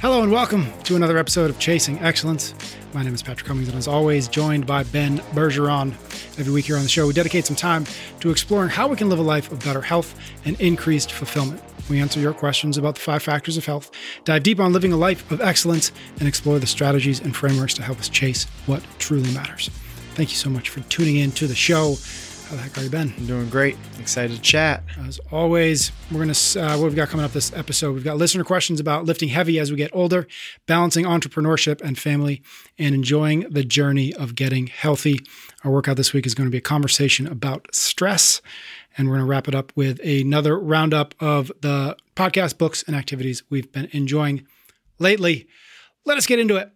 Hello and welcome to another episode of Chasing Excellence. My name is Patrick Cummings, and as always, joined by Ben Bergeron. Every week here on the show, we dedicate some time to exploring how we can live a life of better health and increased fulfillment. We answer your questions about the five factors of health, dive deep on living a life of excellence, and explore the strategies and frameworks to help us chase what truly matters. Thank you so much for tuning in to the show. How the heck are you, Ben? I'm doing great. Excited to chat. As always, we're going to, uh, what we've got coming up this episode, we've got listener questions about lifting heavy as we get older, balancing entrepreneurship and family, and enjoying the journey of getting healthy. Our workout this week is going to be a conversation about stress. And we're going to wrap it up with another roundup of the podcast, books, and activities we've been enjoying lately. Let us get into it.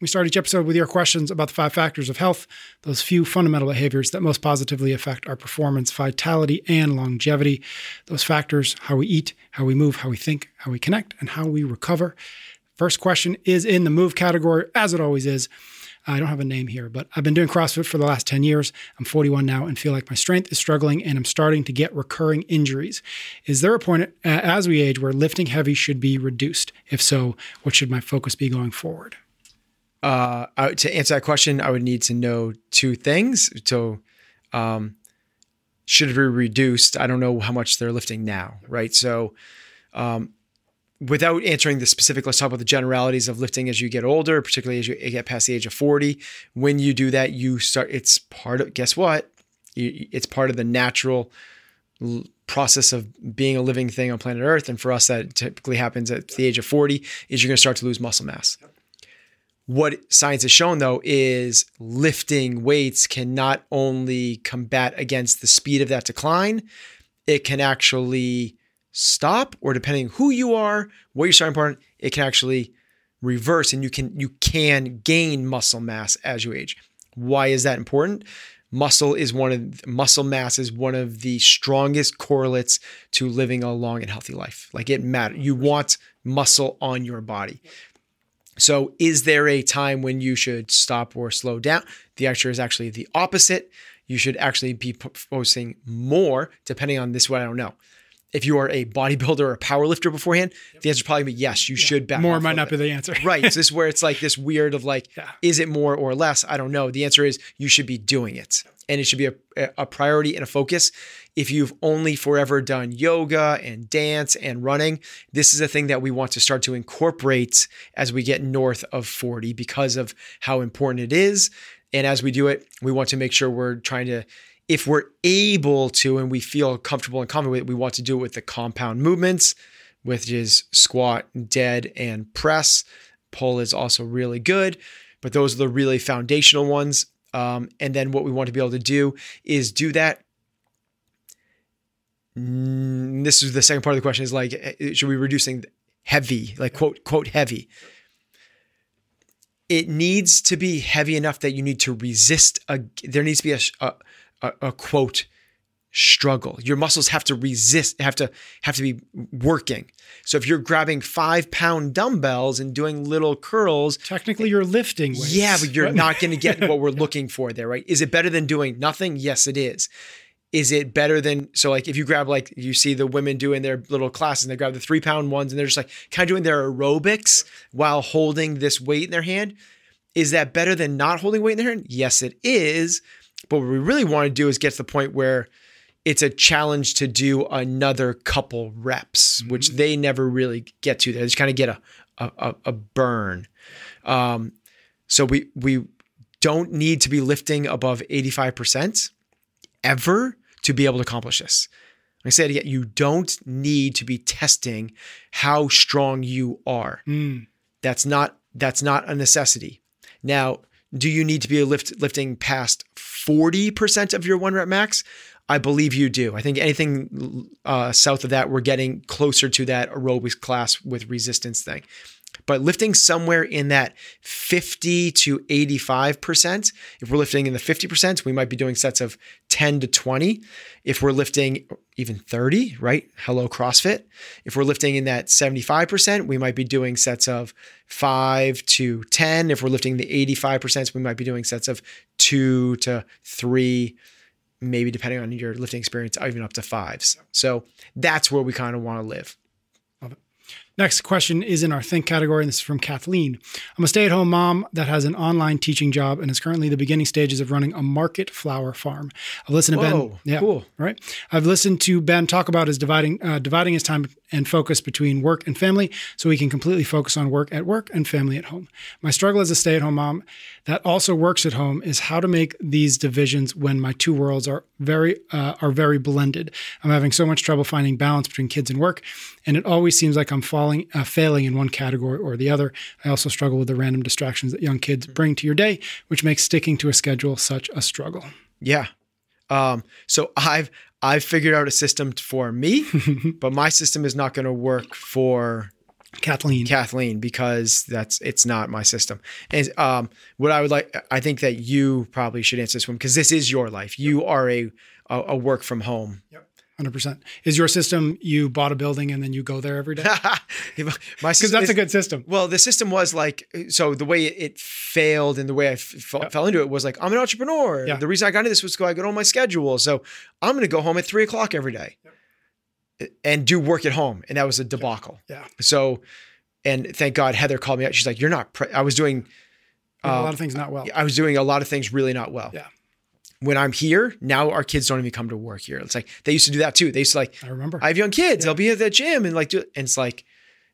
We start each episode with your questions about the five factors of health, those few fundamental behaviors that most positively affect our performance, vitality, and longevity. Those factors how we eat, how we move, how we think, how we connect, and how we recover. First question is in the move category, as it always is. I don't have a name here, but I've been doing CrossFit for the last 10 years. I'm 41 now and feel like my strength is struggling and I'm starting to get recurring injuries. Is there a point as we age where lifting heavy should be reduced? If so, what should my focus be going forward? Uh, I, to answer that question, I would need to know two things. So, um, should it be reduced? I don't know how much they're lifting now, right? So, um, without answering the specific, let's talk about the generalities of lifting as you get older, particularly as you get past the age of 40. When you do that, you start, it's part of, guess what? It's part of the natural process of being a living thing on planet Earth. And for us, that typically happens at the age of 40, is you're going to start to lose muscle mass. What science has shown though is lifting weights can not only combat against the speed of that decline, it can actually stop, or depending who you are, what your starting point, it can actually reverse and you can you can gain muscle mass as you age. Why is that important? Muscle is one of muscle mass is one of the strongest correlates to living a long and healthy life. Like it matters. You want muscle on your body. So, is there a time when you should stop or slow down? The answer is actually the opposite. You should actually be posting more, depending on this. What I don't know. If you are a bodybuilder or a powerlifter beforehand, the answer is probably be yes. You yeah. should back more might not be the answer. right. So this is where it's like this weird of like, yeah. is it more or less? I don't know. The answer is you should be doing it, and it should be a, a priority and a focus if you've only forever done yoga and dance and running, this is a thing that we want to start to incorporate as we get north of 40 because of how important it is. And as we do it, we want to make sure we're trying to, if we're able to and we feel comfortable and confident with it, we want to do it with the compound movements, which is squat, dead, and press. Pull is also really good, but those are the really foundational ones. Um, and then what we want to be able to do is do that this is the second part of the question is like eh, should we reducing heavy like quote quote heavy? It needs to be heavy enough that you need to resist a there needs to be a, a, a quote struggle. Your muscles have to resist have to have to be working. So if you're grabbing five pound dumbbells and doing little curls technically you're lifting weights. yeah but you're not going to get what we're looking for there right? Is it better than doing nothing? Yes it is is it better than so like if you grab like you see the women doing their little classes and they grab the three pound ones and they're just like kind of doing their aerobics while holding this weight in their hand is that better than not holding weight in their hand? Yes it is. But what we really want to do is get to the point where it's a challenge to do another couple reps mm-hmm. which they never really get to. They just kind of get a a, a burn. Um, so we we don't need to be lifting above 85% ever to be able to accomplish this. I said again, you don't need to be testing how strong you are. Mm. That's not that's not a necessity. Now, do you need to be lift, lifting past 40% of your one rep max? I believe you do. I think anything uh, south of that, we're getting closer to that aerobics class with resistance thing but lifting somewhere in that 50 to 85%. If we're lifting in the 50%, we might be doing sets of 10 to 20. If we're lifting even 30, right? Hello, CrossFit. If we're lifting in that 75%, we might be doing sets of 5 to 10. If we're lifting the 85%, we might be doing sets of 2 to 3 maybe depending on your lifting experience, even up to fives. So that's where we kind of want to live. Next question is in our think category, and this is from Kathleen. I'm a stay at home mom that has an online teaching job and is currently in the beginning stages of running a market flower farm. I've listened to Whoa, Ben. Yeah, cool. Right. I've listened to Ben talk about his dividing uh, dividing his time and focus between work and family so we can completely focus on work at work and family at home. My struggle as a stay at home mom that also works at home is how to make these divisions when my two worlds are very uh, are very blended. I'm having so much trouble finding balance between kids and work, and it always seems like I'm falling uh, failing in one category or the other. I also struggle with the random distractions that young kids bring to your day, which makes sticking to a schedule such a struggle. Yeah. Um, so I've I've figured out a system for me, but my system is not going to work for Kathleen. Kathleen, because that's it's not my system. And um, what I would like, I think that you probably should answer this one because this is your life. You yep. are a, a, a work from home yep. 100%. Is your system you bought a building and then you go there every day? Cuz that's a good system. Well, the system was like so the way it failed and the way I yeah. fell into it was like I'm an entrepreneur. Yeah. The reason I got into this was because I got on my schedule. So I'm going to go home at 3 o'clock every day yep. and do work at home. And that was a debacle. Yeah. yeah. So and thank God Heather called me out. She's like, "You're not pre-. I was doing uh, a lot uh, of things not well. I was doing a lot of things really not well. Yeah. When I'm here now, our kids don't even come to work here. It's like they used to do that too. They used to like I remember. I have young kids. Yeah. They'll be at the gym and like do and it's like,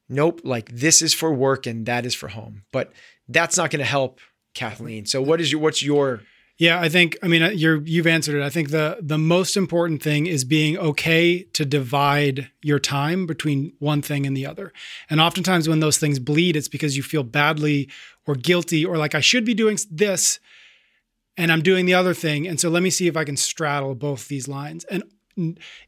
nope, like this is for work and that is for home. But that's not going to help Kathleen. So what is your what's your Yeah, I think I mean uh, you're you've answered it. I think the the most important thing is being okay to divide your time between one thing and the other. And oftentimes when those things bleed, it's because you feel badly or guilty or like I should be doing this and I'm doing the other thing. And so let me see if I can straddle both these lines. And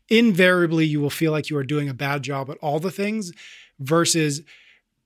invariably you will feel like you are doing a bad job at all the things versus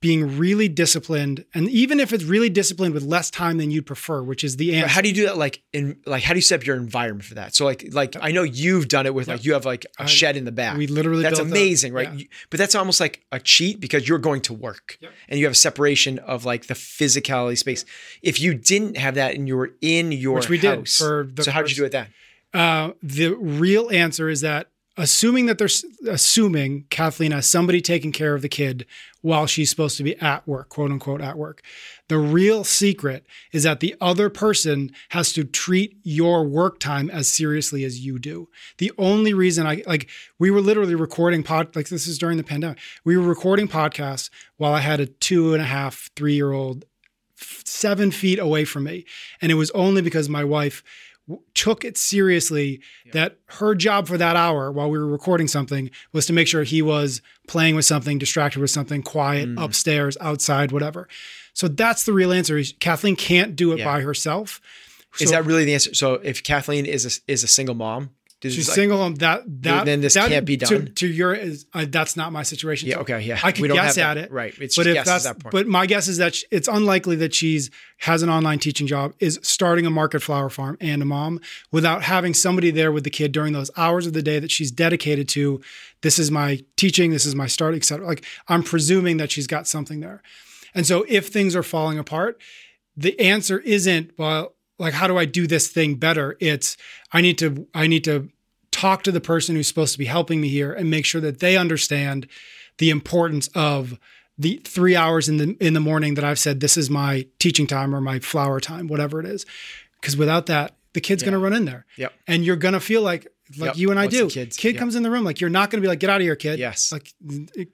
being really disciplined and even if it's really disciplined with less time than you'd prefer which is the answer how do you do that like in like how do you set up your environment for that? So like like I know you've done it with like you have like a shed in the back. We literally that's amazing, right? yeah. But that's almost like a cheat because you're going to work Yep. and you have a separation of like the physicality space. If you didn't have that and you were in your Which we did house, for the so how did you do it then? Uh, the real answer is that assuming that they're assuming Kathleen has somebody taking care of the kid while she's supposed to be at work, quote unquote at work. The real secret is that the other person has to treat your work time as seriously as you do. The only reason I like we were literally recording pod like this is during the pandemic. We were recording podcasts while I had a two and a half, three year old seven feet away from me. And it was only because my wife w- took it seriously that her job for that hour while we were recording something was to make sure he was playing with something, distracted with something, quiet, Mm. upstairs, outside, whatever. So that's the real answer. Is Kathleen can't do it Yeah. by herself. Is that really the answer? So if Kathleen is a, is a single mom, she's like- single? um, That that then this that- can't be To, done. to your is uh, that's not my situation. Yeah. Okay. Yeah. I could guess at that- it, Right. It's but just if that's at that point. but my guess is that sh- it's unlikely that she's has an online teaching job is starting a market flower farm and a mom without having somebody there with the kid during those hours of the day that she's dedicated to this is my teaching this is my start etc like i'm presuming that she's got something there and so if things are falling apart the answer isn't well like how do i do this thing better it's i need to i need to talk to the person who's supposed to be helping me here and make sure that they understand the importance of the three hours in the in the morning that I've said this is my teaching time or my flower time, whatever it is. Because without that, the kid's gonna run in there. Yep. And you're gonna feel like like Yep. you and I the do. kids- kid yeah. comes in the room, like you're not gonna be like, get out of here, kid. Yes. Like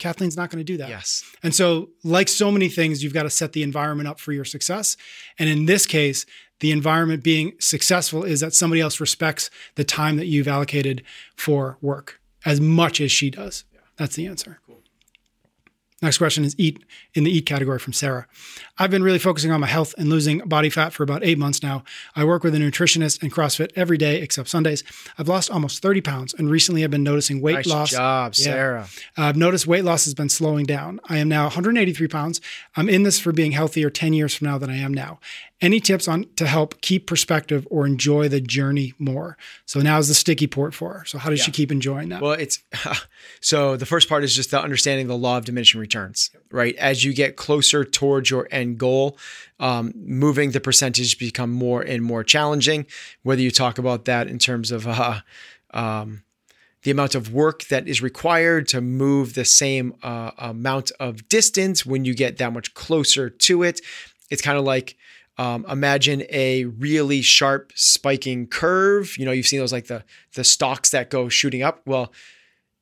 Kathleen's not gonna do that. yes. And so, like so many things, you've got to set the environment up for your success. And in this case, the environment being successful is that somebody else respects the time that you've allocated for work as much as she does. Yeah. That's the answer. Cool. Next question is eat in the eat category from Sarah. I've been really focusing on my health and losing body fat for about eight months now. I work with a nutritionist and CrossFit every day except Sundays. I've lost almost 30 pounds and recently I've been noticing weight Nice loss. job, Yeah. Sarah. I've noticed weight loss has been slowing down. I am now 183 pounds. I'm in this for being healthier 10 years from now than I am now. Any tips on to help keep perspective or enjoy the journey more? So now is the sticky port for her. So how does she keep enjoying that? Well, it's so the first part is just the understanding the law of diminishing returns, right? As you get closer towards your end goal, um, moving the percentage become more and more challenging. Whether you talk about that in terms of uh, um, the amount of work that is required to move the same uh, amount of distance when you get that much closer to it. It's kind of like um, imagine a really sharp spiking curve. You know, you've seen those like the the stalks that go shooting up. Well,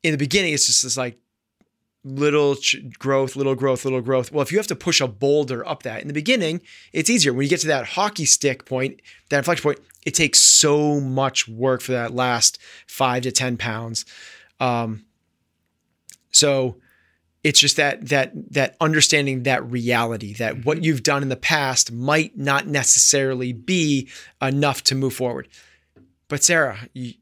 in the beginning, it's just this like little ch- growth, little growth, little growth. Well, if you have to push a boulder up that in the beginning, it's easier. When you get to that hockey stick point, that inflection point, it takes so much work for that last five to 10 pounds. Um, so it's just that that that understanding that reality that mm-hmm. what you've done in the past might not necessarily be enough to move forward. But Sarah, you,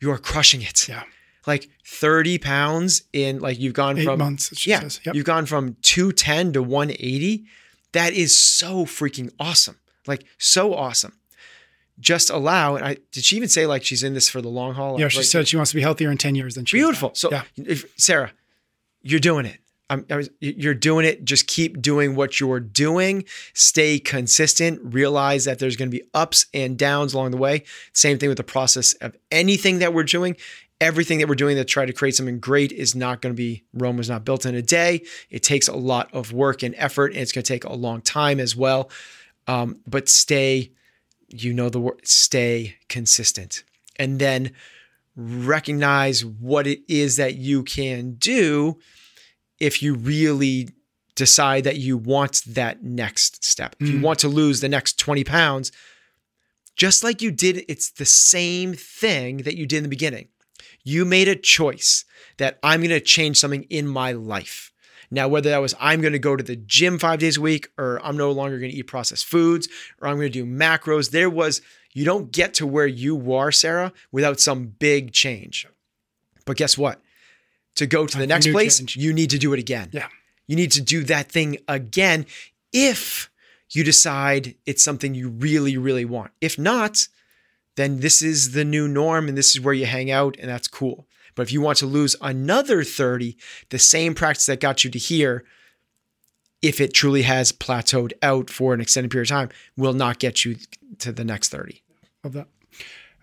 you are crushing it. Yeah. Like 30 pounds in like you've gone Eight from months. Yeah, says. Yep. you've gone from 210 to 180. That is so freaking awesome. Like so awesome. Just allow, and I did she even say like she's in this for the long haul? yeah, she Like, said she wants to be healthier in 10 years than she beautiful. So yeah. if Sarah, you're doing it. I'm, you're doing it. Just keep doing what you're doing. Stay consistent. Realize that there's going to be ups and downs along the way. Same thing with the process of anything that we're doing. Everything that we're doing to try to create something great is not going to be Rome was not built in a day. It takes a lot of work and effort, and it's going to take a long time as well. Um, but stay, you know the word, stay consistent, and then recognize what it is that you can do if you really decide that you want that next step. If you Mm. want to lose the next 20 pounds, just like you did, it's the same thing that you did in the beginning. You made a choice that I'm going to change something in my life. Now, whether that was I'm going to go to the gym five days a week, or I'm no longer going to eat processed foods, or I'm going to do macros, there was, you don't get to where you are, Sarah, without some big change. But guess what? To go to the next place, change. you need to do it again. Yeah. You need to do that thing again if you decide it's something you really, really want. If not, then this is the new norm and this is where you hang out, and that's cool. But if you want to lose another 30, the same practice that got you to here, if it truly has plateaued out for an extended period of time, will not get you to the next 30. Love that.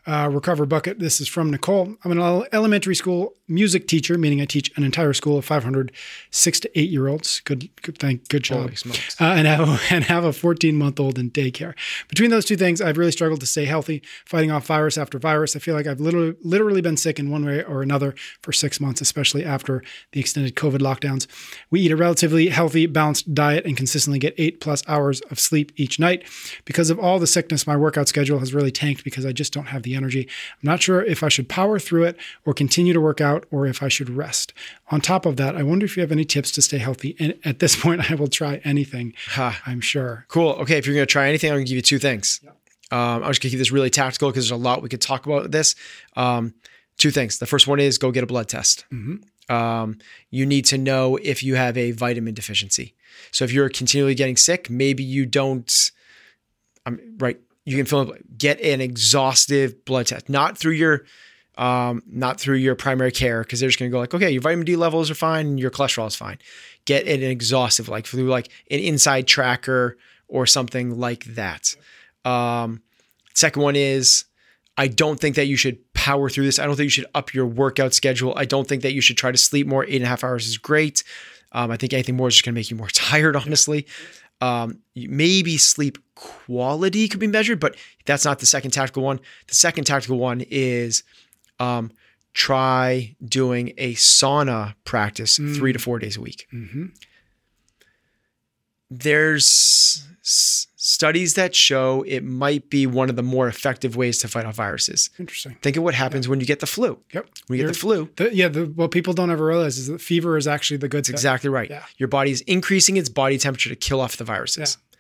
Uh, Recover Bucket. This is from Nicole. I'm an elementary school music teacher, meaning I teach an entire school of 500 six to eight year olds. Good, good, thank, good job. Uh, and have and have a 14 month old in daycare. Between those two things, I've really struggled to stay healthy, fighting off virus after virus. I feel like I've literally literally been sick in one way or another for six months, especially after the extended COVID lockdowns. We eat a relatively healthy, balanced diet and consistently get eight plus hours of sleep each night. Because of all the sickness, my workout schedule has really tanked because I just don't have the energy. I'm not sure if I should power through it or continue to work out or if I should rest. On top of that, I wonder if you have any tips to stay healthy. And at this point, I will try anything. Ha. I'm sure. Cool. Okay, if you're going to try anything, I'm going to give you two things. Um, I'm just going to keep this really tactical because there's a lot we could talk about with this. Um, two things. The first one is go get a blood test. Um, you need to know if you have a vitamin deficiency. So if you're continually getting sick, maybe you don't. Um, right. You can fill get an exhaustive blood test, not through your, um, not through your primary care, because they're just going to go like, okay, your vitamin D levels are fine, your cholesterol is fine. Get an exhaustive, like through like an InsideTracker or something like that. Um, second one is I don't think that you should power through this. I don't think you should up your workout schedule. I don't think that you should try to sleep more. Eight and a half hours is great. Um, I think anything more is just going to make you more tired, honestly. Um, maybe sleep quality could be measured, but that's not the second tactical one. The second tactical one is um, try doing a sauna practice three to four days a week. Hmm there's s- studies that show it might be one of the more effective ways to fight off viruses. Interesting. Think of what happens when you get the flu. Yep. When you get You're- the flu, The, yeah. The, what people don't ever realize is that fever is actually the good that's exactly right. Yeah. Your body is increasing its body temperature to kill off the viruses. Yeah.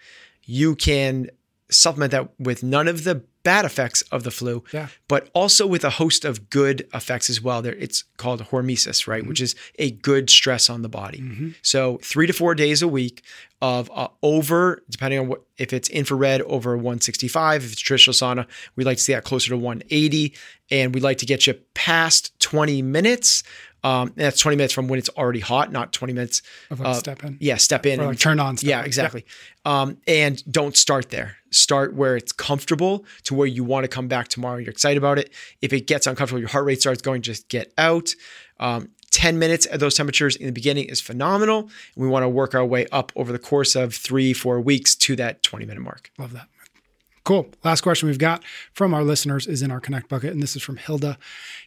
You can supplement that with none of the bad effects of the flu, Yeah. but also with a host of good effects as well. There, it's called hormesis, right, Mm-hmm. which is a good stress on the body. So three to four days a week of uh, over, depending on what, if it's infrared over 165, if it's traditional sauna, we'd like to see that closer to 180, and we'd like to get you past 20 minutes Um, and that's 20 minutes from when it's already hot, not 20 minutes. Of like uh, step in. Yeah, step in. Or and- turn on yeah, exactly. Um, and don't start there. Start where it's comfortable to where you want to come back tomorrow. You're excited about it. If it gets uncomfortable, your heart rate starts going, just get out. Um, 10 minutes at those temperatures in the beginning is phenomenal. And We want to work our way up over the course of three, four weeks to that 20 minute mark. Love that. Cool. Last question we've got from our listeners is in our Connect bucket, and this is from Hilda.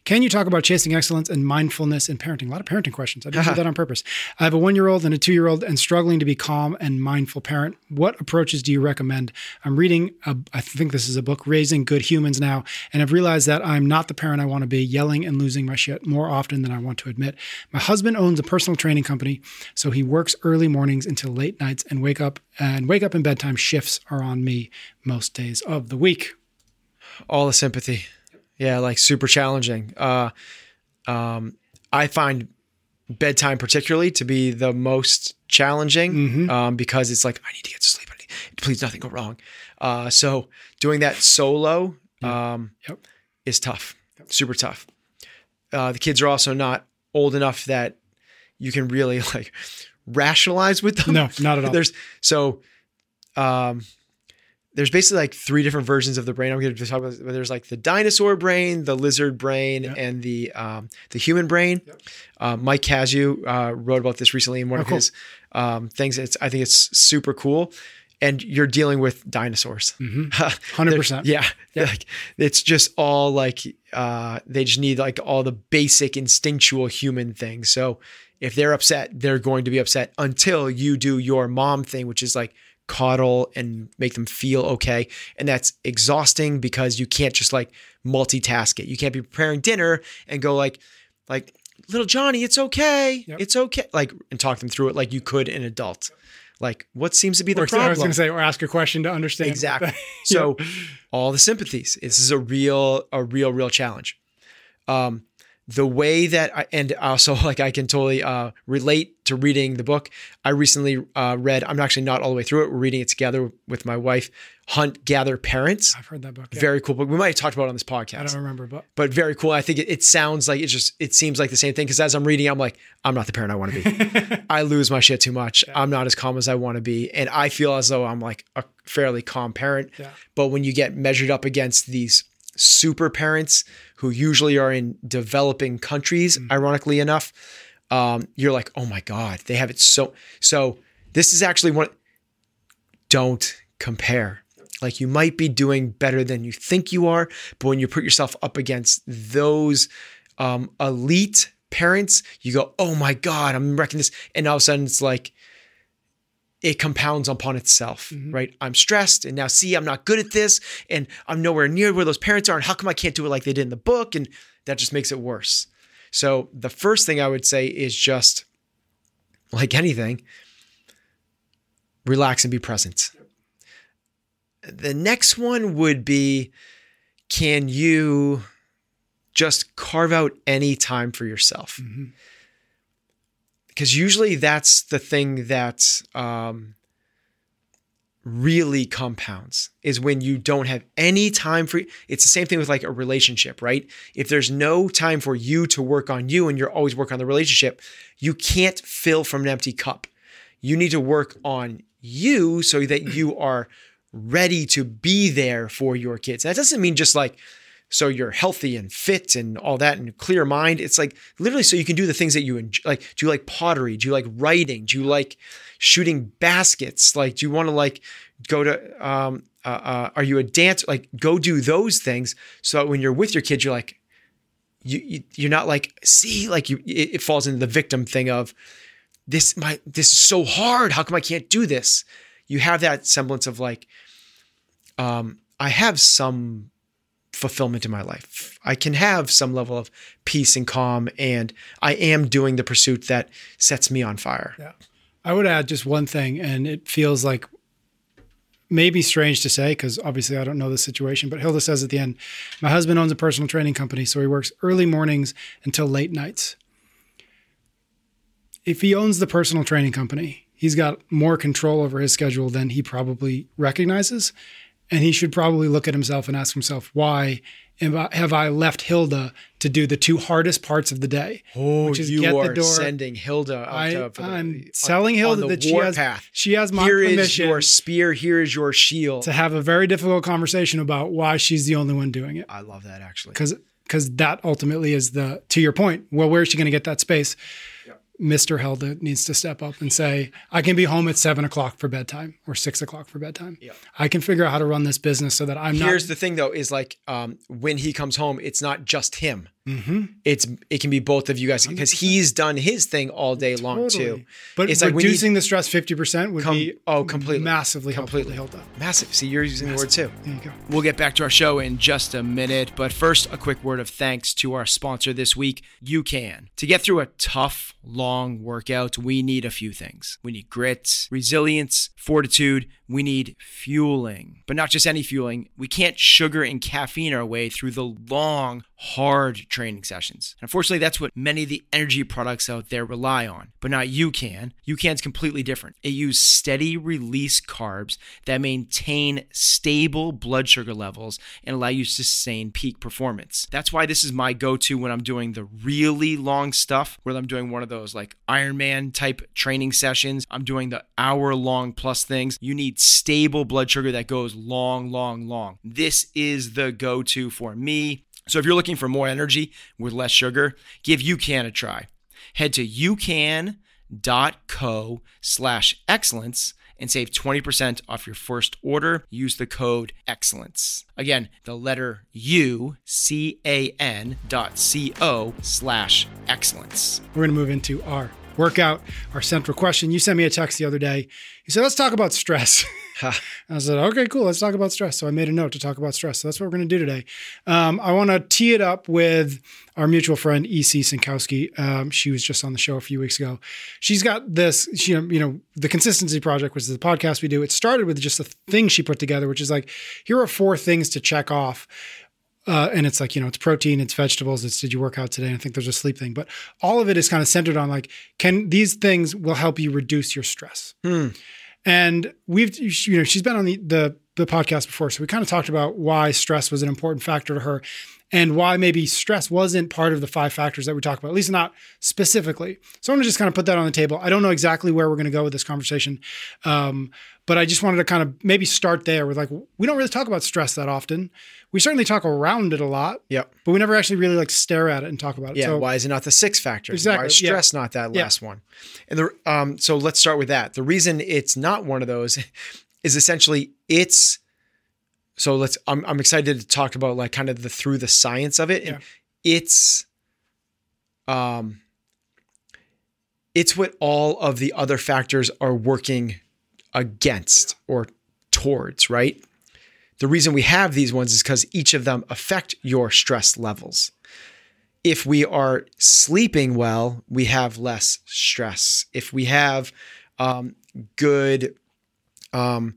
Can you talk about chasing excellence and mindfulness in parenting? A lot of parenting questions. I do that on purpose. I have a one year old and a two year old and struggling to be calm and mindful parent. What approaches do you recommend? I'm reading, a, I think this is a book, Raising Good Humans Now, and I've realized that I'm not the parent I want to be, yelling and losing my shit more often than I want to admit. My husband owns a personal training company, so he works early mornings until late nights and wake up and wake up and bedtime shifts are on me most days of the week. all the sympathy. Yeah, like super challenging. Uh, um, I find bedtime particularly to be the most challenging um, because it's like I need to get to sleep. Need, please, nothing go wrong. Uh, so doing that solo um, Yep. is tough, super tough. Uh, the kids are also not old enough that you can really like rationalize with them. No, not at all. There's so um there's basically like three different versions of the brain. I'm going to talk about. There's like the dinosaur brain, the lizard brain, Yeah. and the um, the human brain. Uh, Mike Cazu uh, wrote about this recently in one Oh, of cool. his um, things. It's I think it's super cool. And you're dealing with dinosaurs. Mm-hmm. 100%. Yeah. Like it's just all like uh they just need like all the basic instinctual human things. So if they're upset, they're going to be upset until you do your mom thing, which is like coddle and make them feel okay. And that's exhausting because you can't just like multitask it. You can't be preparing dinner and go like like little Johnny, it's okay. Yep. It's okay. Like and talk them through it like you could an adult. Like what seems to be the Or, problem? I was going to say, or ask a question to understand. Exactly. So all the sympathies. This is a real, a real, real challenge. Um, the way that I, and also like I can totally uh, relate to reading the book. I recently uh, read. I'm actually not all the way through it. We're reading it together with my wife. Hunt, gather, parents. I've heard that book. yeah. Very cool book. We might have talked about it on this podcast. I don't remember, but but very cool. I think it, it sounds like it just it seems like the same thing because as I'm reading, I'm like, I'm not the parent I want to be. I lose my shit too much. I'm not as calm as I want to be. And I feel as though I'm like a fairly calm parent. Yeah. But when you get measured up against these super parents who usually are in developing countries, Mm. ironically enough, um, you're like, oh my God, they have it so. So this is actually one. Don't compare. Like you might be doing better than you think you are, but when you put yourself up against those um, elite parents, you go, oh my God, I'm wrecking this. And all of a sudden it's like, it compounds upon itself, right? I'm stressed and now see, I'm not good at this and I'm nowhere near where those parents are. And how come I can't do it like they did in the book? And that just makes it worse. So the first thing I would say is just like anything, relax and be present. The next one would be can you just carve out any time for yourself? Mhm. Because usually that's the thing that um, really compounds is when you don't have any time for it's the same thing with like a relationship right? If there's no time for you to work on you and you're always working on the relationship you can't fill from an empty cup. You need to work on you so that you are ready to be there for your kids. That doesn't mean just like so you're healthy and fit and all that and clear mind. It's like literally so you can do the things that you enjoy like do you like pottery? Do you like writing? Do you like shooting baskets? Like do you want to like go to um uh, uh, are you a dancer? Like go do those things so when you're with your kids you're like you, you you're not like see like you it, it falls into the victim thing of this my this is so hard. How come i can't do this? You have that semblance of like um i have some fulfillment in my life i can have some level of peace and calm and i am doing the pursuit that sets me on fire Yeah. I would add just one thing, and it feels like maybe strange to say because obviously I don't know the situation, but Hilda says at the end, My husband owns a personal training company, so he works early mornings until late nights. If he owns the personal training company, he's got more control over his schedule than he probably recognizes. And he should probably look at himself and ask himself, why have I, left Hilda to do the two hardest parts of the day. Oh, which is you get the are door. sending Hilda I, to, for I'm on- telling Hilda the that she has path. she has my Here is permission your spear. Here is your shield. to have a very difficult conversation about why she's the only one doing it. I love that actually. because because that ultimately is the to your point. Well, where is she going to get that space? Mr. Helda needs to step up and say, I can be home at seven o'clock for bedtime or six o'clock for bedtime. Yeah. I can figure out how to run this business so that I'm Here's not. Here's the thing though, is like um, when he comes home, it's not just him. Mhm. It's it can be both of you guys because he's done his thing all day long Totally. too. But It's like need- reducing the stress 50% would Com- be oh, completely. massively Completely. helpful up. Massive. See, you're using the word too. There you go. We'll get back to our show in just a minute, but first, a quick word of thanks to our sponsor this week, UCAN To get through a tough, long workout, we need a few things. We need grit, resilience, fortitude. We need fueling, but not just any fueling. We can't sugar and caffeine our way through the long, hard training sessions. Unfortunately, that's what many of the energy products out there rely on, but not UCAN. UCAN's completely different. It uses steady release carbs that maintain stable blood sugar levels and allow you to sustain peak performance. That's why this is my go to when I'm doing the really long stuff, where I'm doing one of those like Ironman type training sessions. I'm doing the hour long plus things. You need stable blood sugar that goes long, long, long. This is the go to for me. So if you're looking for more energy with less sugar, give UCAN a try. Head to ucan.co slash excellence and save 20% off your first order. Use the code excellence. Again, the letter U, C A N dot C O slash excellence. We're going to move into our workout, our central question. You sent me a text the other day. You said, let's talk about stress. I said, okay, cool. Let's talk about stress. So I made a note to talk about stress. So that's what we're going to do today. Um, I want to tee it up with our mutual friend, E.C. Synkowski. Um, she was just on the show a few weeks ago. She's got this, she, you know, the Consistency Project, which is the podcast we do. It started with just a thing she put together, which is like, here are four things to check off. Uh, and it's like, you know, it's protein, it's vegetables, it's did you work out today? And I think there's a sleep thing, but all of it is kind of centered on like, can these things will help you reduce your stress? Hmm. And we've, you know, she's been on the, the, the podcast before. So we kind of talked about why stress was an important factor to her and why maybe stress wasn't part of the five factors that we talk about, at least not specifically. So I'm to just kind of put that on the table. I don't know exactly where we're going to go with this conversation. Um, but I just wanted to kind of maybe start there with like, we don't really talk about stress that often. We certainly talk around it a lot, Yep. but we never actually really like stare at it and talk about it. Yeah. so why is it not the six factor? Exactly, Why is yeah. stress not that Yeah. last one? And the um, so let's start with that. The reason it's not one of those is essentially it's so let's I'm I'm excited to talk about like kind of the through the science of it. And it's um it's what all of the other factors are working against or towards, right? The reason we have these ones is because each of them affect your stress levels. If we are sleeping well, we have less stress. If we have um, good um,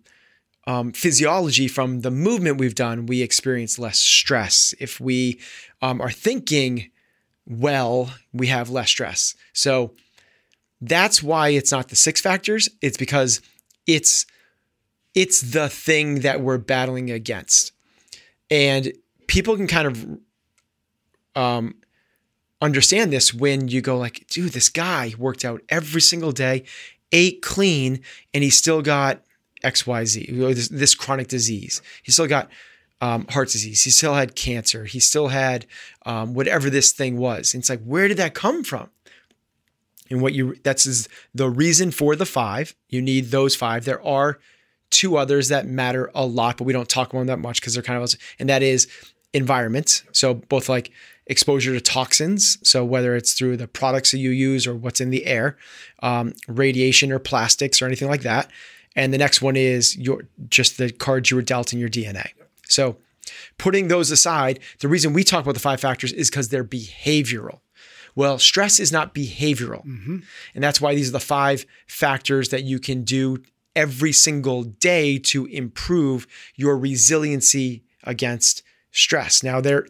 um, physiology from the movement we've done, we experience less stress. If we um, are thinking well, we have less stress. So that's why it's not the six factors. It's because it's it's the thing that we're battling against, and people can kind of um, understand this when you go like, dude, this guy worked out every single day, ate clean, and he still got X Y Z this, this chronic disease. He still got um, heart disease. He still had cancer. He still had um, whatever this thing was. And it's like, where did that come from? And what you that's is the reason for the five. You need those five. There are two others that matter a lot, but we don't talk about them that much because they're kind of and that is environment. So both like exposure to toxins. So whether it's through the products that you use or what's in the air, um, radiation or plastics or anything like that. And the next one is your just the cards you were dealt in your DNA. So putting those aside, the reason we talk about the five factors is because they're behavioral. Well, stress is not behavioral. Mm-hmm. And that's why these are the five factors that you can do every single day to improve your resiliency against stress. Now, there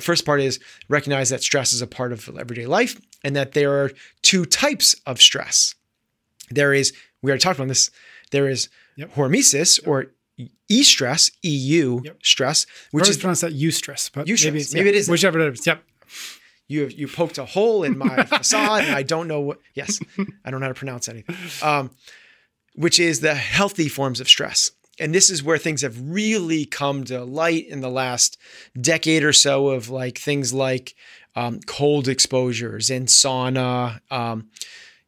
first part is recognize that stress is a part of everyday life and that there are two types of stress. There is, we already talked about this, there is Yep. hormesis or E stress, EU Yep. stress, Which is pronounced that eustress, but Eustress. maybe it's, Maybe yeah, it is whichever it is. Yep. You you poked a hole in my facade and I don't know what yes I don't know how to pronounce anything. Um, which is the healthy forms of stress. And this is where things have really come to light in the last decade or so of like things like um, cold exposures and sauna um,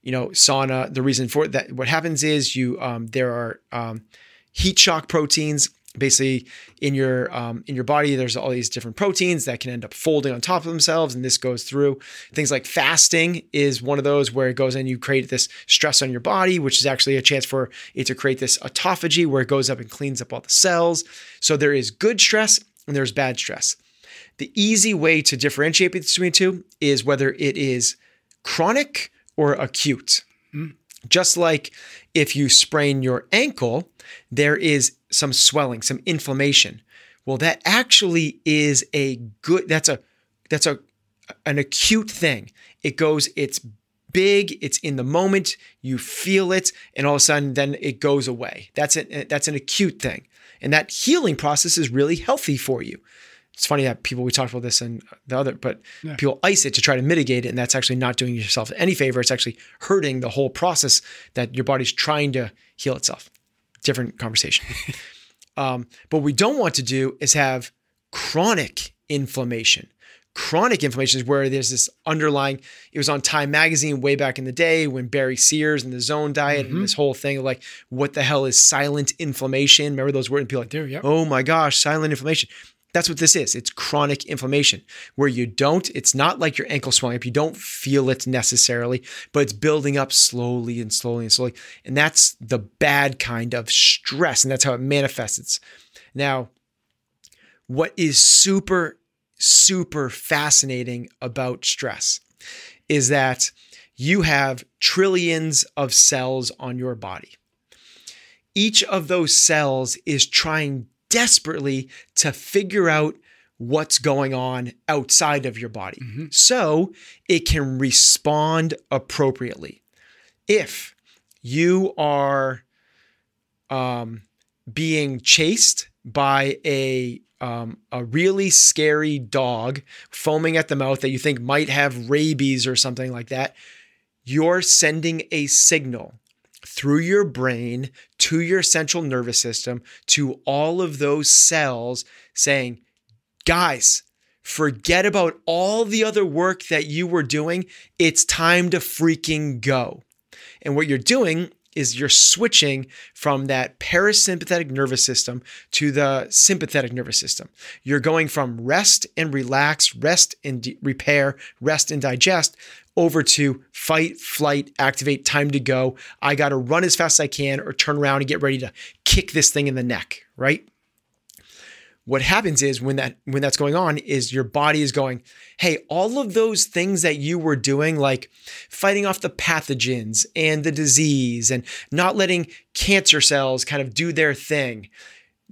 you know sauna the reason for that what happens is you um, there are um, heat shock proteins basically in your um, in your body there's all these different proteins that can end up folding on top of themselves and this goes through. Things like fasting is one of those where it goes in you create this stress on your body which is actually a chance for it to create this autophagy where it goes up and cleans up all the cells. So there is good stress and there's bad stress. The easy way to differentiate between the two is whether it is chronic or acute just like if you sprain your ankle, there is some swelling, some inflammation. Well, that actually is a good that's a that's a an acute thing. It goes it's big, it's in the moment, you feel it and all of a sudden then it goes away. That's an that's an acute thing. And that healing process is really healthy for you. It's funny that people we talked about this and the other, but Yeah. people ice it to try to mitigate it, and that's actually not doing yourself any favor. It's actually hurting the whole process that your body's trying to heal itself. Different conversation. um, but what we don't want to do is have chronic inflammation. Chronic inflammation is where there's this underlying. It was on Time Magazine way back in the day when Barry Sears and the Zone diet and this whole thing of like, what the hell is silent inflammation? Remember those words? And people are like, yep. oh my gosh, silent inflammation. That's what this is. It's chronic inflammation where you don't, it's not like your ankle swelling up. You don't feel it necessarily, but it's building up slowly and slowly and slowly. And that's the bad kind of stress. And that's how it manifests. Now, what is super, super fascinating about stress is that you have trillions of cells on your body. Each of those cells is trying desperately to figure out what's going on outside of your body so it can respond appropriately. If you are um, being chased by a um, a really scary dog foaming at the mouth that you think might have rabies or something like that, you're sending a signal through your brain to your central nervous system to all of those cells saying, guys, forget about all the other work that you were doing. It's time to freaking go. And what you're doing is you're switching from that parasympathetic nervous system to the sympathetic nervous system. You're going from rest and relax, rest and de- repair, rest and digest over to fight, flight, activate, time to go. I got to run as fast as I can or turn around and get ready to kick this thing in the neck, right? What happens is when that when that's going on is your body is going hey all of those things that you were doing like fighting off the pathogens and the disease and not letting cancer cells kind of do their thing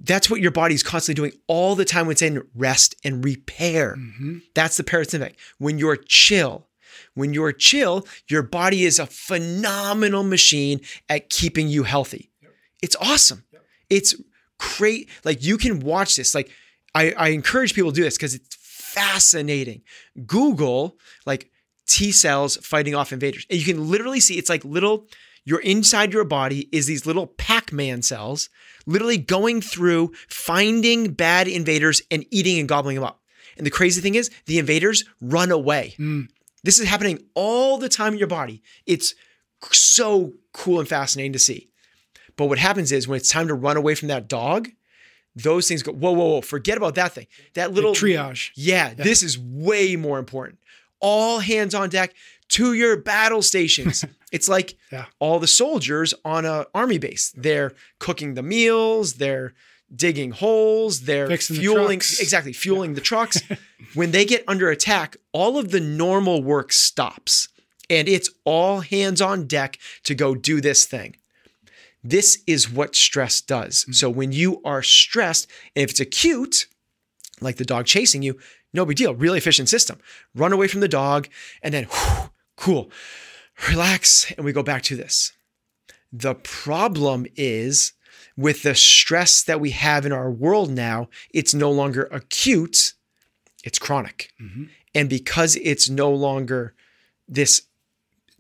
that's what your body's constantly doing all the time when it's in rest and repair. Mm-hmm. That's the parasympathetic. When you're chill when you're chill your body is a phenomenal machine at keeping you healthy. It's awesome. It's great. Like you can watch this. Like I, I encourage people to do this because it's fascinating. Google like T cells fighting off invaders. And you can literally see it's like little, you're inside your body is these little Pac-Man cells literally going through finding bad invaders and eating and gobbling them up. And the crazy thing is the invaders run away. Mm. This is happening all the time in your body. It's so cool and fascinating to see. But what happens is when it's time to run away from that dog, those things go, whoa, whoa, whoa, forget about that thing. That little triage. Yeah, this is way more important. All hands on deck to your battle stations. it's like Yeah. all the soldiers on a army base. They're cooking the meals, they're digging holes, they're Fixing fueling trucks. exactly, fueling the trucks. when they get under attack, all of the normal work stops. And it's all hands on deck to go do this thing. This is what stress does. Mm. So when you are stressed, and if it's acute, like the dog chasing you, no big deal. Really efficient system. Run away from the dog and then whew, cool, relax, and we go back to this. The problem is with the stress that we have in our world now, it's no longer acute, it's chronic. Mm-hmm. And because it's no longer this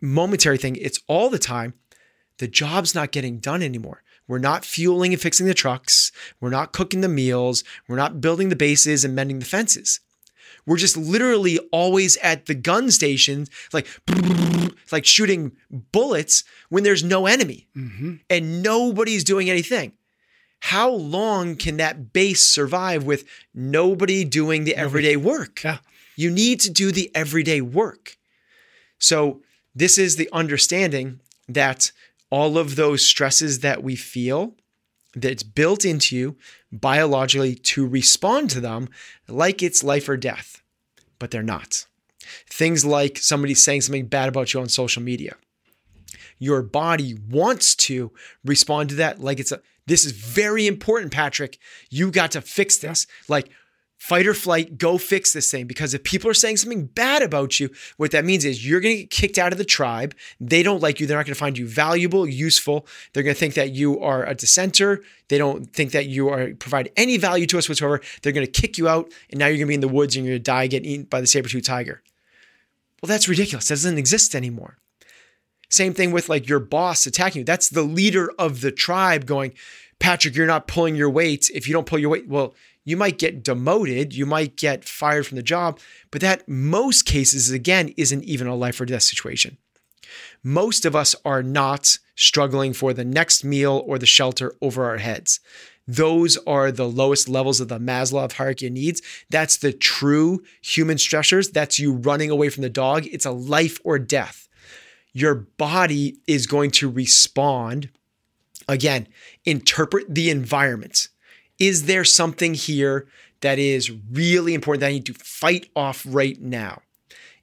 momentary thing, it's all the time, the job's not getting done anymore. We're not fueling and fixing the trucks. We're not cooking the meals. We're not building the bases and mending the fences. We're just literally always at the gun station, like, like shooting bullets when there's no enemy mm-hmm. and nobody's doing anything. How long can that base survive with nobody doing the everyday work? Yeah. You need to do the everyday work. So, this is the understanding that all of those stresses that we feel that's built into you biologically to respond to them like it's life or death, but they're not. Things like somebody saying something bad about you on social media. Your body wants to respond to that like it's a this is very important, Patrick. You got to fix this. Like fight or flight, go fix this thing. Because if people are saying something bad about you, what that means is you're going to get kicked out of the tribe. They don't like you. They're not going to find you valuable, useful. They're going to think that you are a dissenter. They don't think that you are provide any value to us whatsoever. They're going to kick you out, and now you're going to be in the woods and you're going to die, get eaten by the saber-tooth tiger. Well, that's ridiculous. That doesn't exist anymore. Same thing with like your boss attacking you. That's the leader of the tribe going, Patrick, you're not pulling your weight. If you don't pull your weight, well, you might get demoted, you might get fired from the job, but that most cases, again, isn't even a life or death situation. Most of us are not struggling for the next meal or the shelter over our heads. Those are the lowest levels of the Maslow hierarchy of needs. That's the true human stressors. That's you running away from the dog. It's a life or death. Your body is going to respond. Again, interpret the environment. Is there something here that is really important that I need to fight off right now?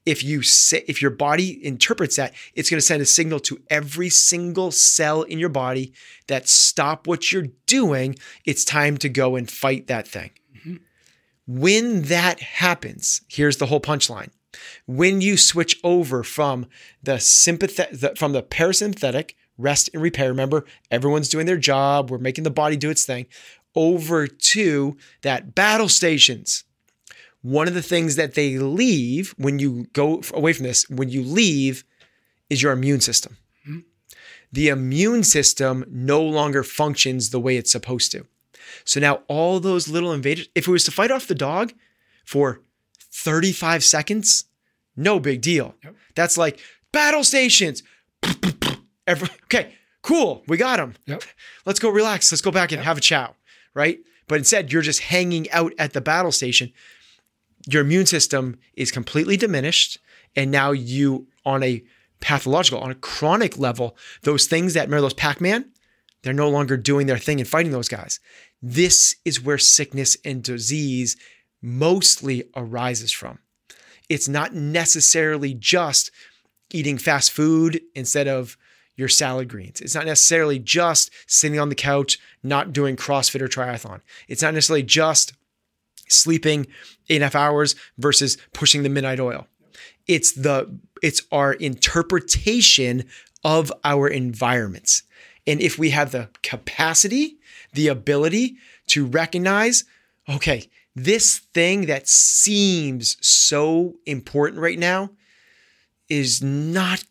If you say, if your body interprets that, it's going to send a signal to every single cell in your body that stop what you're doing. It's time to go and fight that thing. Mm-hmm. When that happens, here's the whole punchline. When you switch over from the sympathetic, from the parasympathetic rest and repair, remember everyone's doing their job, we're making the body do its thing, over to that battle stations. One of the things that they leave when you go away from this, when you leave, is your immune system. Mm-hmm. The immune system no longer functions the way it's supposed to. So now all those little invaders, if it was to fight off the dog for 35 seconds, no big deal. Yep. That's like battle stations. Every, okay, cool. We got them. Yep. Let's go relax. Let's go back and have a chow, right? But instead, you're just hanging out at the battle station. Your immune system is completely diminished. And now you, on a pathological, on a chronic level, those things that remember those Pac Man, they're no longer doing their thing and fighting those guys. This is where sickness and disease mostly arises from. It's not necessarily just eating fast food instead of your salad greens. It's not necessarily just sitting on the couch, not doing CrossFit or triathlon. It's not necessarily just sleeping half hours versus pushing the midnight oil. It's the it's our interpretation of our environments. And if we have the capacity, the ability to recognize, okay, this thing that seems so important right now is not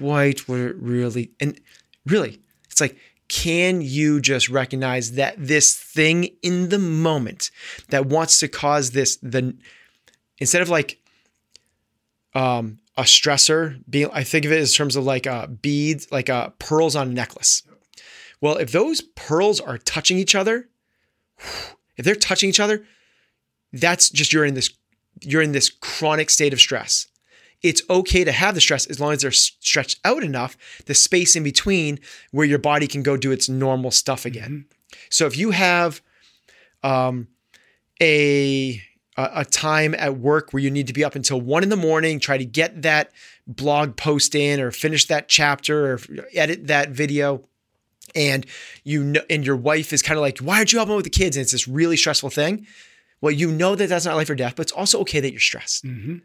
quite what it really and really it's like can you just recognize that this thing in the moment that wants to cause this the instead of like um a stressor being i think of it as terms of like uh beads like uh pearls on a necklace. Well if those pearls are touching each other if they're touching each other that's just you're in this you're in this chronic state of stress it's okay to have the stress as long as they're stretched out enough the space in between where your body can go do its normal stuff again so if you have um, a a a time at work where you need to be up until one in the morning, try to get that blog post in or finish that chapter or edit that video. And you know, and your wife is kind of like, why aren't you helping with the kids? And it's this really stressful thing. Well, you know that that's not life or death, but it's also okay that you're stressed Mm-hmm.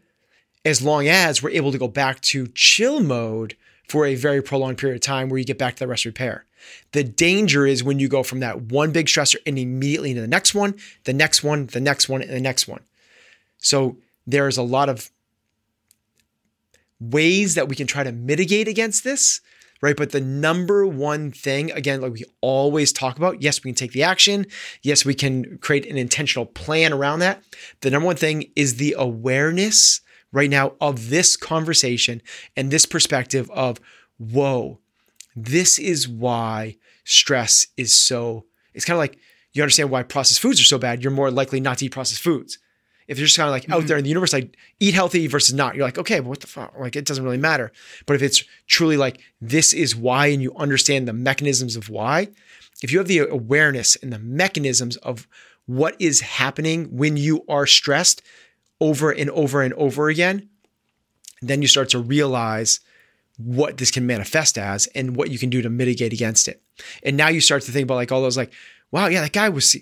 As long as we're able to go back to chill mode for a very prolonged period of time where you get back to the rest repair. The danger is when you go from that one big stressor and immediately into the next one, the next one, the next one, and the next one. So there's a lot of ways that we can try to mitigate against this, right? But the number one thing, again, like we always talk about, yes, we can take the action. Yes, we can create an intentional plan around that. The number one thing is the awareness right now of this conversation and this perspective of, whoa, this is why stress is so, it's kind of like you understand why processed foods are so bad. You're more likely not to eat processed foods if you're just kind of like mm-hmm. out there in the universe, like eat healthy versus not, you're like, okay, but what the fuck? Like, it doesn't really matter. But if it's truly like, this is why, and you understand the mechanisms of why, if you have the awareness and the mechanisms of what is happening when you are stressed over and over and over again, then you start to realize what this can manifest as and what you can do to mitigate against it. And now you start to think about like all those like, wow, yeah, that guy was,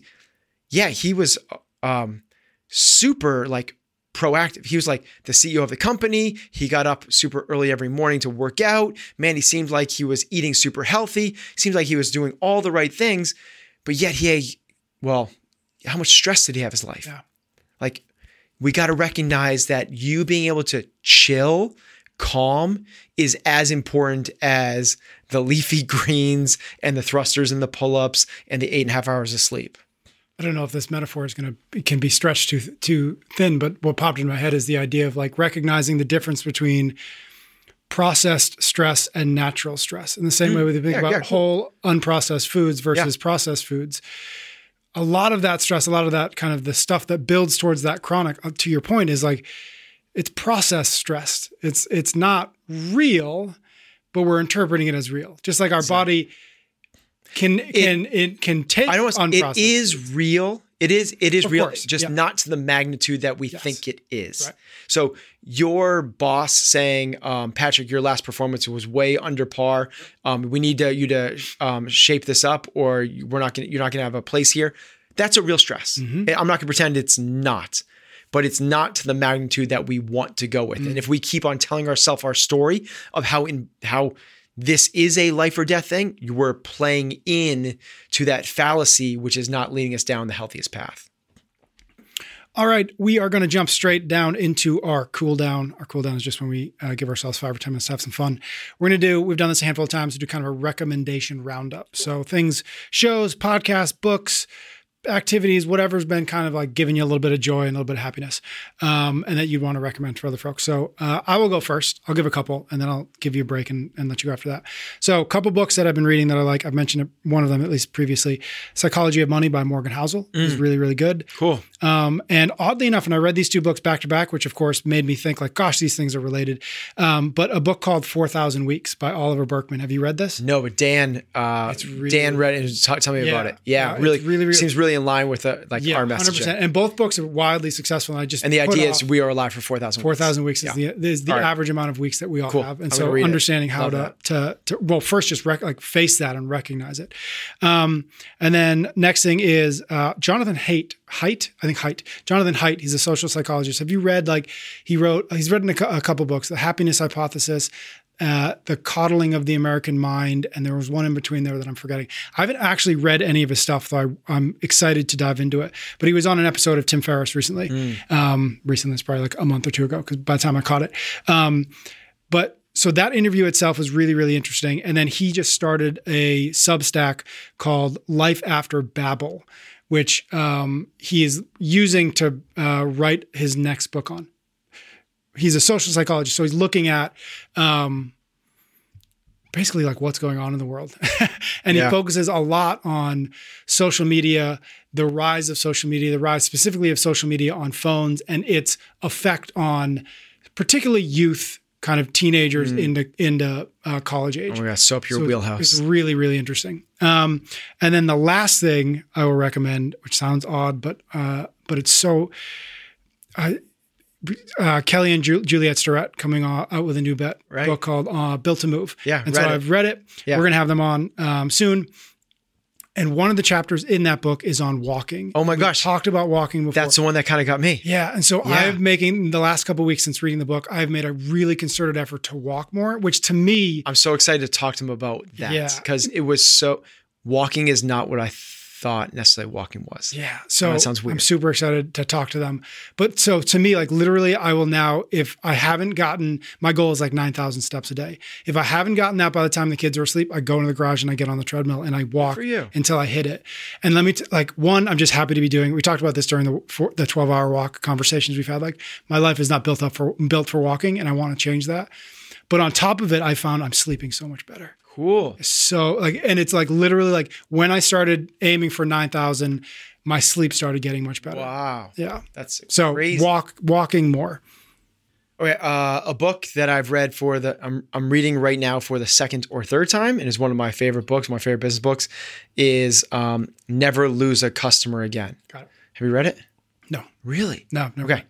yeah, he was, um, super like proactive. He was like the CEO of the company. He got up super early every morning to work out. Man, he seemed like he was eating super healthy. Seems like he was doing all the right things. But yet he well, how much stress did he have in his life? Yeah. We got to recognize that you being able to chill, calm is as important as the leafy greens and the thrusters and the pull-ups and the eight and a half hours of sleep. I don't know if this metaphor is going to can be stretched too too thin, but what popped in my head is the idea of like recognizing the difference between processed stress and natural stress. In the same mm. way we think yeah, about yeah, whole unprocessed foods versus yeah. processed foods. A lot of that stress, a lot of that kind of the stuff that builds towards that chronic, uh, to your point, is like it's process stressed. It's it's not real, but we're interpreting it as real. Just like our body can can it, can take I don't it is real. It is it is of real, course, just yeah. not to the magnitude that we yes. think it is. Right. So your boss saying, um, Patrick, your last performance was way under par. Um, we need to, you to um, shape this up, or we're not going. You're not going to have a place here. That's a real stress. Mm-hmm. I'm not going to pretend it's not but it's not to the magnitude that we want to go with. Mm. And if we keep on telling ourselves our story of how in how this is a life or death thing, you were playing in to that fallacy, which is not leading us down the healthiest path. All right, we are going to jump straight down into our cool down. Our cool down is just when we uh, give ourselves five or 10 minutes to have some fun. We're going to do, we've done this a handful of times to do kind of a recommendation roundup. So things, shows, podcasts, books, activities, whatever's been kind of like giving you a little bit of joy and a little bit of happiness, um, and that you'd want to recommend for other folks. So uh, I will go first. I'll give a couple, and then I'll give you a break and, and let you go after that. So a couple books that I've been reading that I like. I've mentioned one of them at least previously. Psychology of Money by Morgan Housel mm. is really really good. Cool. Um, and oddly enough, and I read these two books back to back, which of course made me think like, gosh, these things are related. Um, but a book called Four Thousand Weeks by Oliver Burkeman. Have you read this? No, but Dan, uh, really, Dan read it. Tell, tell me yeah, about it. Yeah, really, really, really, seems really in line with the like yeah, our message. 100%. And both books are wildly successful. And I just and the idea is we are alive for four thousand. Four thousand weeks, weeks yeah. is the is the right. average amount of weeks that we all cool. have, and I'm so understanding how to, to, to well first just rec- like face that and recognize it, um, and then next thing is uh, Jonathan Haidt. Haidt, I think Haidt. Jonathan Haidt. He's a social psychologist. Have you read like he wrote? He's written a, a couple books, The Happiness Hypothesis, uh, the coddling of the American mind, and there was one in between there that I'm forgetting. I haven't actually read any of his stuff, though I, am excited to dive into it. But he was on an episode of Tim Ferriss recently. Mm. Um, recently, it's probably like a month or two ago, because by the time I caught it. Um, but so that interview itself was really, really interesting. And then he just started a Substack called Life After Babel, which um, he is using to uh, write his next book on he's a social psychologist, so he's looking at um, basically like what's going on in the world, and yeah. he focuses a lot on social media, the rise of social media, the rise specifically of social media on phones, and its effect on particularly youth kind of teenagers mm. into into uh, college age. Oh so up your so wheelhouse. It's really really interesting. Um, and then the last thing I will recommend, which sounds odd, but uh, but it's so. Uh, uh, Kelly and Ju- Juliet Starrett coming out with a new bet, right. book called uh, Built to Move. Yeah, and so it. I've read it. Yeah. We're gonna have them on um, soon. And one of the chapters in that book is on walking. Oh my We gosh. talked about walking before. That's the one that kind of got me. yeah, and so Yeah. I've making the last couple of weeks since reading the book, I've made a really concerted effort to walk more, which to me, I'm so excited to talk to him about that Yeah. because it was so. Walking is not what I thought necessarily walking was. Yeah. So that sounds weird. I'm super excited to talk to them. But so to me, like literally, I will now, if I haven't gotten, my goal is like 9,000 steps a day. If I haven't gotten that by the time the kids are asleep, I go into the garage and I get on the treadmill and I walk until I hit it. And let me, t- like, one, I'm just happy to be doing, we talked about this during the, for, the 12 hour walk conversations we've had. Like, my life is not built up for, built for walking and I want to change that. But on top of it, I found I'm sleeping so much better Cool. so like and it's like literally like when i started aiming for 9000 my sleep started getting much better Wow. yeah That's so crazy. walk walking more Okay, uh, a book that I've read for the I'm I'm reading right now for the second or third time, and is one of my favorite books, my favorite business books, is um, Never Lose a Customer Again. Got it. Have you read it? no Really? no. Okay.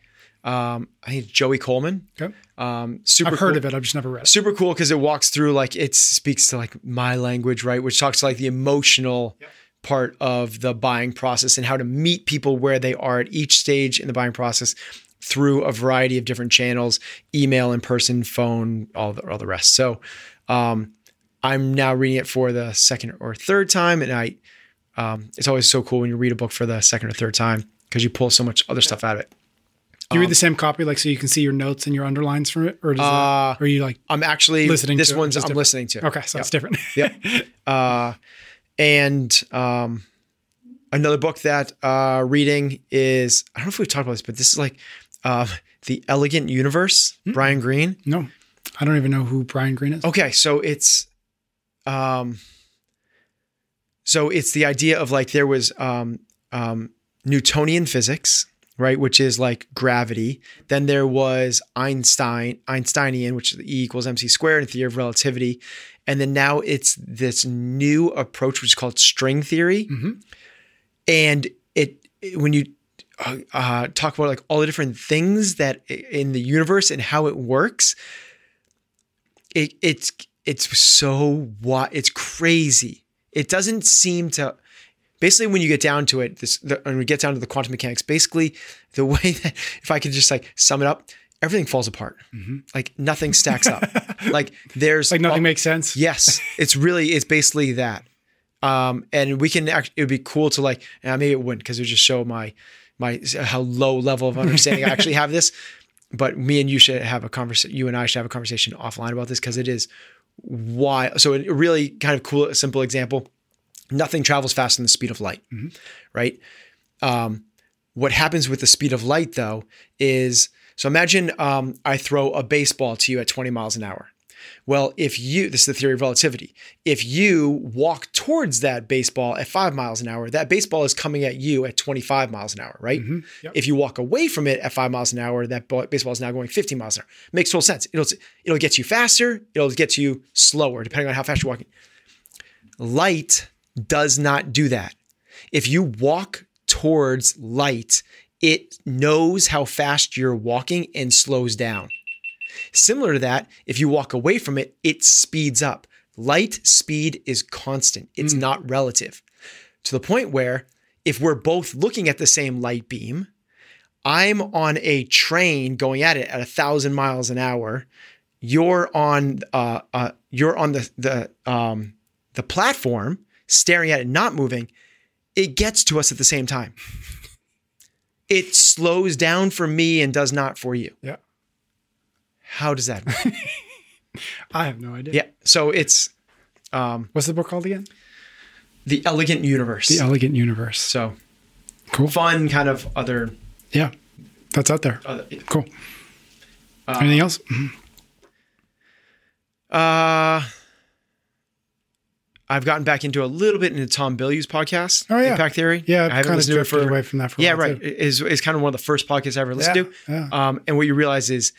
Um, I think Joey Coleman. okay Um, super. i've heard cool. of it i've just never read it super cool because it walks through like it speaks to like my language right which talks to like the emotional Yep. part of the buying process and how to meet people where they are at each stage in the buying process through a variety of different channels email in person phone all the, all the rest so um, i'm now reading it for the second or third time and i um, it's always so cool when you read a book for the second or third time because you pull so much other stuff out of it do you Um, read the same copy like so you can see your notes and your underlines from it or does Uh, that, or are you like i'm actually Listening this to one's i'm different. listening to okay so it's different Yep. Uh, and um, another book that uh, reading is I don't know if we've talked about this, but this is like uh, the Elegant Universe, Hmm. Brian Greene. no i don't even know who brian greene is Okay, so it's um, so it's the idea of like there was um, um, Newtonian physics, right, which is like gravity. Then there was Einstein, Einsteinian, which is E equals mc squared, and theory of relativity. And then now it's this new approach, which is called string theory. Mhm. And it when you uh, uh, talk about like all the different things that in the universe and how it works, it, it's it's so what it's crazy. It doesn't seem to. Basically, when you get down to it, this the, when we get down to the quantum mechanics, basically the way that if I could just like sum it up, everything falls apart. Like nothing stacks up. like there's like nothing makes sense Yes, it's really it's basically that. Um, and we can actually it would be cool to like maybe it wouldn't because it would just show my my how low level of understanding I actually have this. But me and you should have a conversation. You and I should have a conversation offline about this because it is why. So a really kind of cool, simple example. Nothing travels faster than the speed of light, right? Um, what happens with the speed of light though is so imagine um, I throw a baseball to you at 20 miles an hour. Well, if you, this is the theory of relativity, if you walk towards that baseball at five miles an hour, that baseball is coming at you at 25 miles an hour, right? Yep. If you walk away from it at five miles an hour, that baseball is now going 15 miles an hour. Makes total sense. It'll, it'll get you faster, it'll get you slower, depending on how fast you're walking. Light does not do that. If you walk towards light, it knows how fast you're walking and slows down. Similar to that, if you walk away from it, it speeds up. Light speed is constant, it's not relative. To the point where if we're both looking at the same light beam, I'm on a train going at it at a thousand miles an hour. You're on uh, uh, you're on the the um, the platform staring at it, not moving. It gets to us at the same time. It slows down for me and does not for you. yeah How does that work? i have no idea yeah. So it's um, what's the book called again the elegant universe. the elegant universe so cool fun kind of other. yeah that's out there other cool anything else Uh, I've gotten back into a little bit into Tom Bilyeu's podcast, Oh, yeah. Impact Theory. yeah I i've haven't kind of listened to it for. away from that for a Yeah, right. too. Is is kind of one of the first podcasts I ever listened yeah, to. yeah. Um, and what you realize is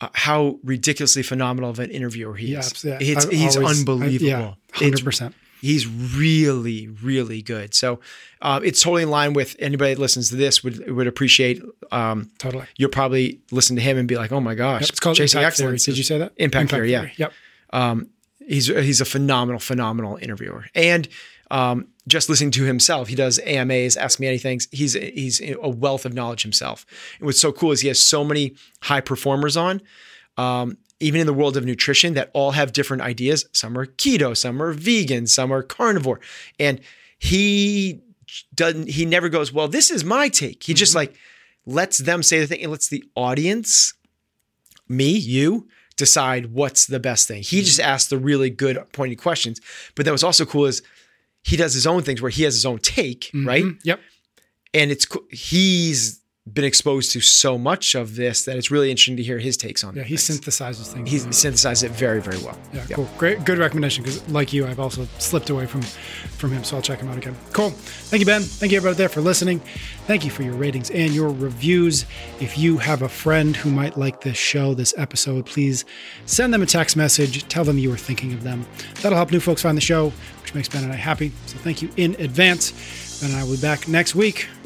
uh, how ridiculously phenomenal of an interviewer he is. yeah. It's he's always- unbelievable. yeah, 100%. he's really, really good. So uh, it's totally in line with anybody that listens to this would would appreciate. Um, Totally. you'll probably listen to him and be like, "Oh my gosh, Yep, it's called Chasing Impact Theory. Excellence Did you say that? Impact Theory, yeah. Yep. um, he's he's a phenomenal, phenomenal interviewer, and um, just listening to himself. He does AMAs, Ask Me Anything. He's he's a wealth of knowledge himself. And what's so cool is he has so many high performers on. Um, even in the world of nutrition, that all have different ideas. Some are keto, some are vegan, some are carnivore, and he doesn't. He never goes, "Well, this is my take." He just like lets them say the thing and lets the audience, me, you, decide what's the best thing. He just asks the really good, pointed questions. But that was also cool is he does his own things where he has his own take, right? Mhm. Yep. And it's he's been exposed to so much of this that it's really interesting to hear his takes on Yeah, it. he synthesizes things. He synthesized it very, very well. Yeah, Yep. cool. Great, good recommendation. Because like you, I've also slipped away from from him, so I'll check him out again. Cool. Thank you, Ben. Thank you everybody there for listening. Thank you for your ratings and your reviews. If you have a friend who might like this show, this episode, please send them a text message. Tell them you were thinking of them. That'll help new folks find the show, which makes Ben and I happy. So thank you in advance. Ben and I will be back next week